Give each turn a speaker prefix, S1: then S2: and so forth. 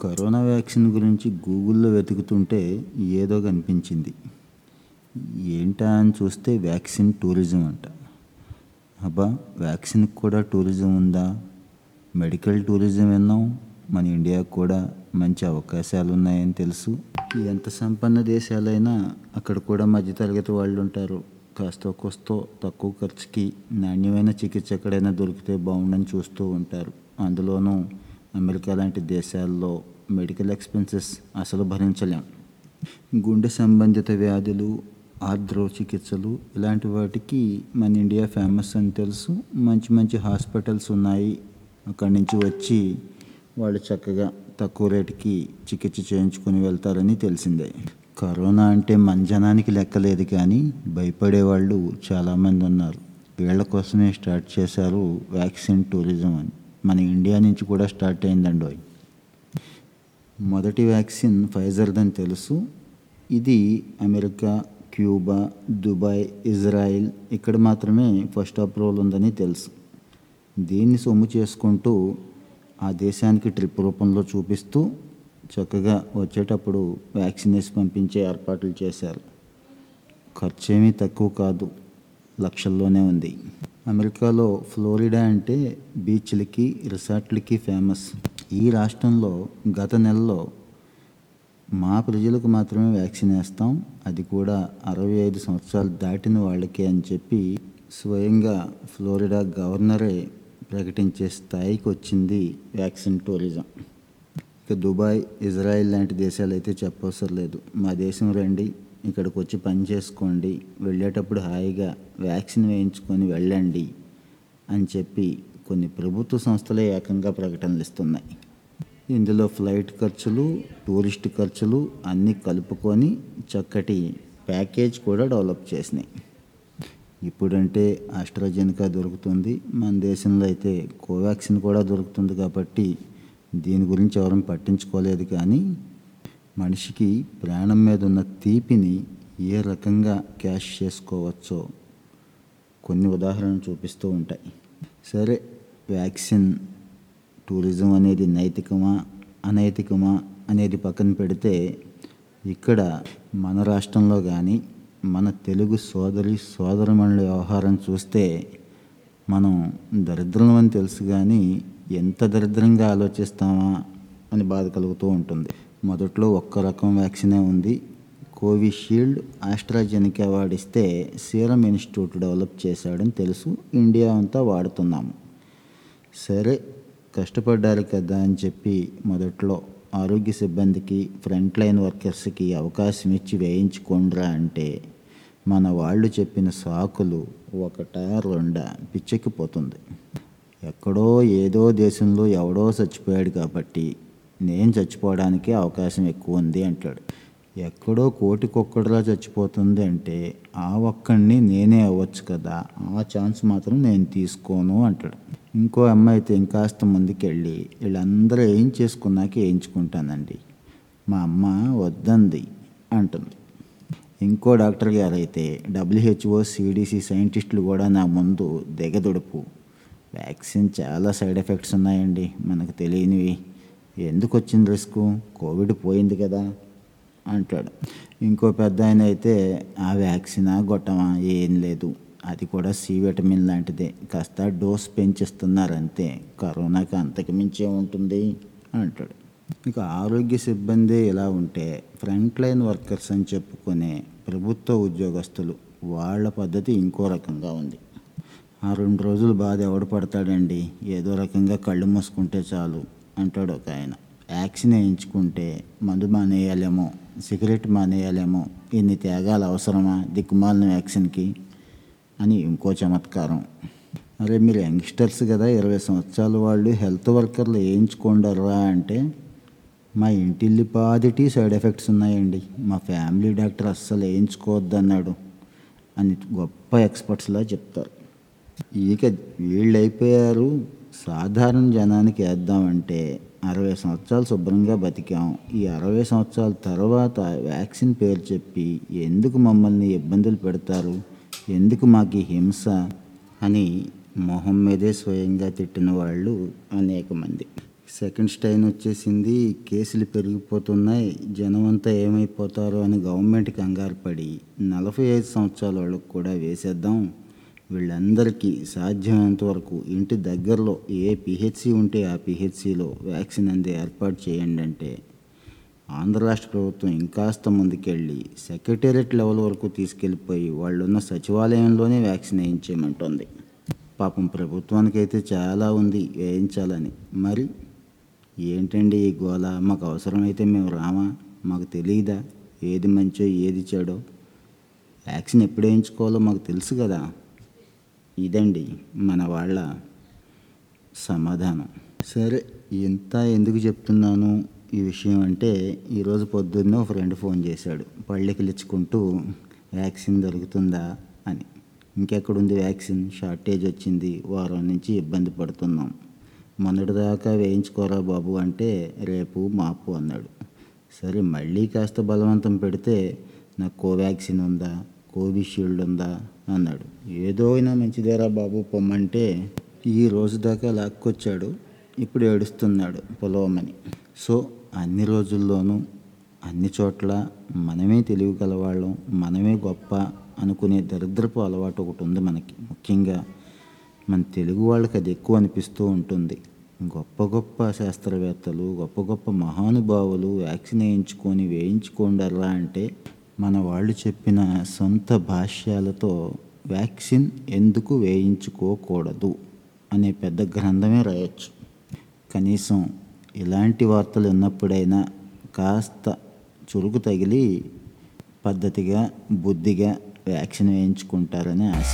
S1: Corona vaccine గురించి గూగుల్లో వెతుకుతుంటే ఏదో కనిపించింది. ఏంటా అని చూస్తే వ్యాక్సిన్ టూరిజం అంట. అబ్బా వ్యాక్సిన్కి కూడా టూరిజం ఉందా? మెడికల్ టూరిజం విన్నాం. మన ఇండియాకు కూడా మంచి అవకాశాలు ఉన్నాయని తెలుసు. ఎంత సంపన్న దేశాలైనా అక్కడ కూడా మధ్యతరగతి వాళ్ళు ఉంటారు. కాస్త కొస్తో తక్కువ ఖర్చుకి నాణ్యమైన చికిత్స ఎక్కడైనా దొరికితే బాగుండని చూస్తూ ఉంటారు. అందులోనూ అమెరికా లాంటి దేశాల్లో మెడికల్ ఎక్స్పెన్సెస్ అసలు భరించలేం. గుండె సంబంధిత వ్యాధులు ఆర్ద్రో చికిత్సలు ఇలాంటి వాటికి మన ఇండియా ఫేమస్ అని తెలుసు. మంచి మంచి హాస్పిటల్స్ ఉన్నాయి. అక్కడి నుంచి వచ్చి వాళ్ళు చక్కగా తక్కువ రేటుకి చికిత్స చేయించుకొని వెళ్తారని తెలిసిందే. కరోనా అంటే మన జనానికి లెక్కలేదు కానీ భయపడే వాళ్ళు చాలామంది ఉన్నారు. వీళ్ళ కోసమే స్టార్ట్ చేశారు వ్యాక్సిన్ టూరిజం అని. మన ఇండియా నుంచి కూడా స్టార్ట్ అయిందండి మొదటి వ్యాక్సిన్ ఫైజర్దని తెలుసు. ఇది అమెరికా క్యూబా దుబాయ్ ఇజ్రాయిల్ ఇక్కడ మాత్రమే ఫస్ట్ అప్రూవల్ ఉందని తెలుసు. దీన్ని సొమ్ము చేసుకుంటూ ఆ దేశానికి ట్రిప్ రూపంలో చూపిస్తూ చక్కగా వచ్చేటప్పుడు వ్యాక్సిన్ వేసి పంపించే ఏర్పాట్లు చేశారు. ఖర్చు ఏమీ తక్కువ కాదు లక్షల్లోనే ఉంది. అమెరికాలో ఫ్లోరిడా అంటే బీచ్లకి రిసార్ట్లకి ఫేమస్. ఈ రాష్ట్రంలో గత నెలలో మా ప్రజలకు మాత్రమే వ్యాక్సిన్ వేస్తాం. అది కూడా అరవై ఐదు సంవత్సరాలు దాటిన వాళ్ళకి అని చెప్పి స్వయంగా ఫ్లోరిడా గవర్నరే ప్రకటించే స్థాయికి వచ్చింది వ్యాక్సిన్ టూరిజం. ఇక దుబాయ్ ఇజ్రాయిల్ లాంటి దేశాలు అయితే చెప్పవసరం లేదు. మా దేశం రండి ఇక్కడికి వచ్చి పని చేసుకోండి వెళ్ళేటప్పుడు హాయిగా వ్యాక్సిన్ వేయించుకొని వెళ్ళండి అని చెప్పి కొన్ని ప్రభుత్వ సంస్థలే ఏకంగా ప్రకటనలు ఇస్తున్నాయి ఇందులో ఫ్లైట్ ఖర్చులు టూరిస్ట్ ఖర్చులు అన్నీ కలుపుకొని చక్కటి ప్యాకేజ్ కూడా డెవలప్ చేసినాయి. ఇప్పుడంటే ఆస్ట్రాజెనికా దొరుకుతుంది. మన దేశంలో అయితే కోవాక్సిన్ కూడా దొరుకుతుంది కాబట్టి దీని గురించి ఎవరం పట్టించుకోలేదు కానీ మనిషికి ప్రాణం మీద ఉన్న తీపిని ఏ రకంగా క్యాష్ చేసుకోవచ్చో కొన్ని ఉదాహరణలు చూపిస్తూ ఉంటాయి. సరే వ్యాక్సిన్ టూరిజం అనేది నైతికమా అనైతికమా అనేది పక్కన పెడితే ఇక్కడ మన రాష్ట్రంలో కానీ మన తెలుగు సోదరి సోదరమణుల వ్యవహారం చూస్తే మనం దరిద్రం అని తెలుసు కానీ ఎంత దరిద్రంగా ఆలోచిస్తామా అని బాధ కలుగుతూ ఉంటుంది. మొదట్లో ఒక్క రకం వ్యాక్సినే ఉంది. కోవిషీల్డ్ ఆస్ట్రాజెనికా వాడిస్తే సీరం ఇన్స్టిట్యూట్ డెవలప్ చేశాడని తెలుసు. ఇండియా అంతా వాడుతున్నాము. సరే కష్టపడ్డారు కదా అని చెప్పి మొదట్లో ఆరోగ్య సిబ్బందికి ఫ్రంట్ లైన్ వర్కర్స్కి అవకాశం ఇచ్చి వేయించుకోండ్రా అంటే మన వాళ్ళు చెప్పిన సాకులు ఒకటా రెండ పిచ్చెక్కిపోతుంది ఎక్కడో ఏదో దేశంలో ఎవడో చచ్చిపోయాడు కాబట్టి నేను చచ్చిపోవడానికి అవకాశం ఎక్కువ ఉంది అంటాడు. ఎక్కడో కోటికొక్కడిలా చచ్చిపోతుంది అంటే ఆ ఒక్కడిని నేనే అవ్వచ్చు కదా ఆ ఛాన్స్ మాత్రం నేను తీసుకోను అంటాడు. ఇంకో అమ్మాయి అయితే ఇంకాస్త ముందుకెళ్ళి వీళ్ళందరూ ఏం చేసుకున్నాక వేయించుకుంటానండి మా అమ్మ వద్దంది అంటుంది. ఇంకో డాక్టర్ గారు అయితే డబ్ల్యూహెచ్ఓ సిడిసి సైంటిస్టులు కూడా నా ముందు దిగదుడుపు. వ్యాక్సిన్ చాలా సైడ్ ఎఫెక్ట్స్ ఉన్నాయండి మనకు తెలియనివి. ఎందుకు వచ్చింది రిస్క్? కోవిడ్ పోయింది కదా అంటాడు. ఇంకో పెద్ద ఆయన అయితే ఆ వ్యాక్సినా గొట్టమా? ఏం లేదు. అది కూడా సి విటమిన్ లాంటిదే. కాస్త డోస్ పెంచిస్తున్నారంతే. కరోనాకి అంతకుమించే ఉంటుంది అంటాడు. ఇక ఆరోగ్య సిబ్బంది ఇలా ఉంటే ఫ్రంట్ లైన్ వర్కర్స్ అని చెప్పుకునే ప్రభుత్వ ఉద్యోగస్తులు వాళ్ళ పద్ధతి ఇంకో రకంగా ఉంది. ఆ రెండు రోజులు బాధ ఎవడు పడతాడండి? ఏదో రకంగా కళ్ళు మూసుకుంటే చాలు అంటాడు ఒక ఆయన. వ్యాక్సిన్ వేయించుకుంటే మందు మానేయాలేమో సిగరెట్ మానేయాలేమో ఇన్ని త్యాగాలు అవసరమా దిక్కుమాలిన వ్యాక్సిన్కి? అని ఇంకో చమత్కారం. అరే మీరు యంగ్స్టర్స్ కదా ఇరవై సంవత్సరాల వాళ్ళు హెల్త్ వర్కర్లు వేయించుకోండరా అంటే మా ఇంటిల్లిపాదిటి సైడ్ ఎఫెక్ట్స్ ఉన్నాయండి. మా ఫ్యామిలీ డాక్టర్ అస్సలు వేయించుకోవద్దన్నాడు అని గొప్ప ఎక్స్పర్ట్స్లా చెప్తారు. ఇక వీళ్ళు అయిపోయారు సాధారణ జనానికి వేద్దామంటే అరవై సంవత్సరాలు శుభ్రంగా బతికాం. ఈ అరవై సంవత్సరాల తర్వాత వ్యాక్సిన్ పేరు చెప్పి ఎందుకు మమ్మల్ని ఇబ్బందులు పెడతారు? ఎందుకు మాకు ఈ హింస అని మొహం మీదే స్వయంగా తిట్టిన వాళ్ళు అనేక మంది. సెకండ్ స్టైన్ వచ్చేసింది కేసులు పెరిగిపోతున్నాయి జనం అంతా ఏమైపోతారో అని గవర్నమెంట్ కంగారు పడి నలభై ఐదు సంవత్సరాల వాళ్ళకు కూడా వేసేద్దాం. వీళ్ళందరికీ సాధ్యమైనంత వరకు ఇంటి దగ్గరలో ఏ పిహెచ్సి ఉంటే ఆ పిహెచ్సిలో వ్యాక్సిన్ అందే ఏర్పాటు చేయండి అంటే ఆంధ్ర రాష్ట్ర ప్రభుత్వం ఇంకాస్త ముందుకెళ్ళి సెక్రటేరియట్ లెవెల్ వరకు తీసుకెళ్ళిపోయి వాళ్ళున్న సచివాలయంలోనే వ్యాక్సిన్ వేయించేయమంటుంది. పాపం ప్రభుత్వానికి అయితే చాలా ఉంది వేయించాలని. మరి ఏంటండి ఈ గోల? మాకు అవసరమైతే మేము రామా? మాకు తెలియదా ఏది మంచో ఏది చెడో? వ్యాక్సిన్ ఎప్పుడు వేయించుకోవాలో మాకు తెలుసు కదా. ఇదండి మన వాళ్ళ సమాధానం. సరే ఇంత ఎందుకు చెప్తున్నాను? ఈ విషయం అంటే ఈరోజు పొద్దున్నే ఒక ఫ్రెండ్ ఫోన్ చేశాడు. పళ్ళెకిలిచ్చుకుంటూ వ్యాక్సిన్ దొరుకుతుందా అని. ఇంకెక్కడుంది వ్యాక్సిన్? షార్టేజ్ వచ్చింది. వారం నుంచి ఇబ్బంది పడుతున్నాం. మొన్నటిదాకా వేయించుకోరా బాబు అంటే రేపు మాపు అన్నాడు. సరే మళ్ళీ కాస్త బలవంతం పెడితే నాకు కోవాక్సిన్ ఉందా? కోవిషీల్డ్ ఉందా? అన్నాడు. ఏదో అయినా మంచిదేరా బాబు పొమ్మంటే ఈ రోజు దాకా లాక్కొచ్చాడు. ఇప్పుడు ఏడుస్తున్నాడు పొలవమని. సో అన్ని రోజుల్లోనూ అన్ని చోట్ల మనమే తెలివి గలవాళ్ళం మనమే గొప్ప అనుకునే దరిద్రపు అలవాటు ఒకటి ఉంది మనకి. ముఖ్యంగా మన తెలుగు వాళ్ళకి అది ఎక్కువ అనిపిస్తూ ఉంటుంది. గొప్ప గొప్ప శాస్త్రవేత్తలు గొప్ప గొప్ప మహానుభావులు వ్యాక్సిన్ వేయించుకొని వేయించుకోండరా అంటే మన వాళ్ళు చెప్పిన సొంత భాష్యాలతో వ్యాక్సిన్ ఎందుకు వేయించుకోకూడదు అనే పెద్ద గ్రంథమే రాయొచ్చు. కనీసం ఇలాంటి వార్తలు ఉన్నప్పుడైనా కాస్త చురుకు తగిలి పద్ధతిగా బుద్ధిగా వ్యాక్సిన్ వేయించుకుంటారని ఆశ.